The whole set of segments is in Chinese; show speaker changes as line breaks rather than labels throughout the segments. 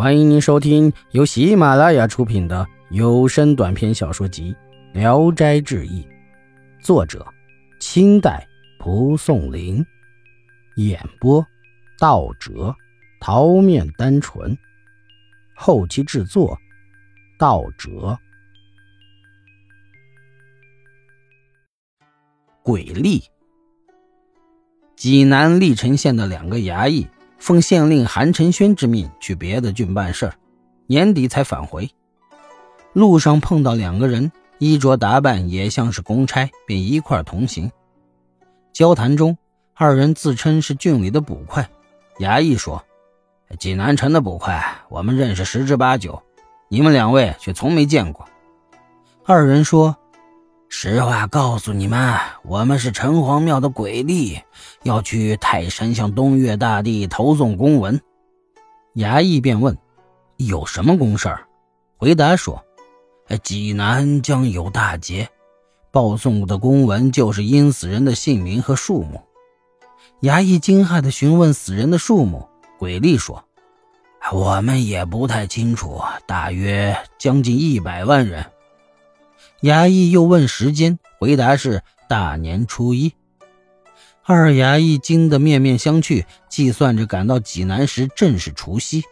欢迎您收听由喜马拉雅出品的有声短篇小说集《聊斋志异》，作者：清代蒲松龄，演播：道哲、桃面单纯，后期制作：道哲。鬼吏，济南历城县的两个衙役。奉县令韩承轩之命去别的郡办事年底才返回。路上碰到两个人，衣着打扮也像是公差，便一块同行。交谈中，二人自称是郡里的捕快。衙役说：“济南城的捕快，我们认识十之八九，你们两位却从没见过。”二人说。实话告诉你们，我们是城隍庙的鬼吏，要去泰山向东岳大帝投送公文。衙役便问：“有什么公事儿？”回答说：“济南将有大劫，报送的公文就是阴死人的姓名和数目。”衙役惊骇地询问死人的数目，鬼吏说：“我们也不太清楚，大约将近一百万人。”衙役又问时间，回答是大年初一。二衙役惊得面面相觑，计算着赶到济南时正是除夕，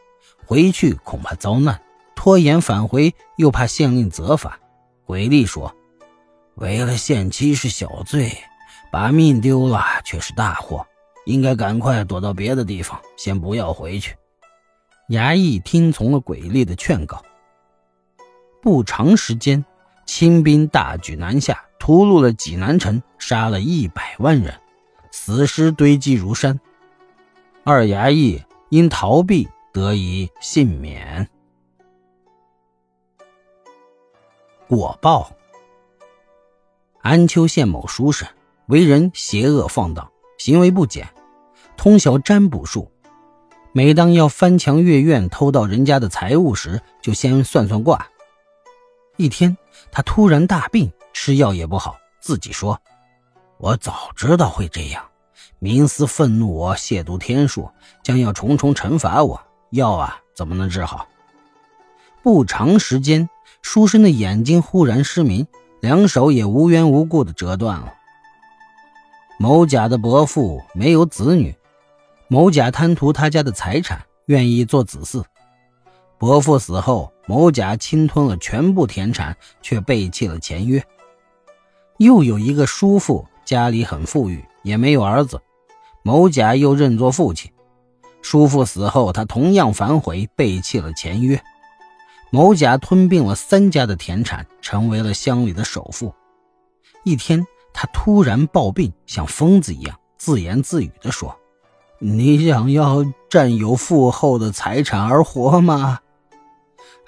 回去恐怕遭难；拖延返回又怕县令责罚。鬼吏说：“为了限期是小罪，把命丢了却是大祸，应该赶快躲到别的地方，先不要回去。”衙役听从了鬼吏的劝告。不长时间。清兵大举南下，屠戮了济南城，杀了一百万人，死尸堆积如山。二衙役因逃避得以幸免。果报。安丘县某书生，为人邪恶放荡，行为不检，通晓占卜术。每当要翻墙越院偷盗人家的财物时，就先算算卦。一天，他突然大病，吃药也不好。自己说：“我早知道会这样，冥思愤怒我，亵渎天数，将要重重惩罚我。药啊，怎么能治好？”不长时间，书生的眼睛忽然失明，两手也无缘无故的折断了。某甲的伯父没有子女，某甲贪图他家的财产，愿意做子嗣。伯父死后，某甲侵吞了全部田产，却背弃了前约。又有一个叔父，家里很富裕，也没有儿子，某甲又认作父亲。叔父死后，他同样反悔，背弃了前约。某甲吞并了三家的田产，成为了乡里的首富。一天，他突然暴病，像疯子一样自言自语地说：“你想要占有父后的财产而活吗？”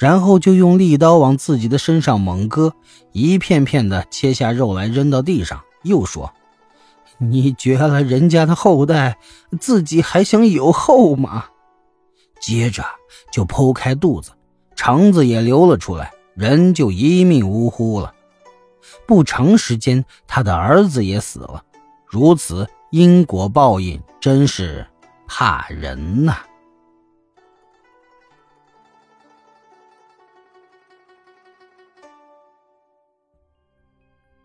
然后就用利刀往自己的身上猛割，一片片的切下肉来扔到地上，又说：“你绝了人家的后代，自己还想有后吗？”接着就剖开肚子，肠子也流了出来，人就一命呜呼了。不长时间，他的儿子也死了。如此因果报应，真是怕人呐。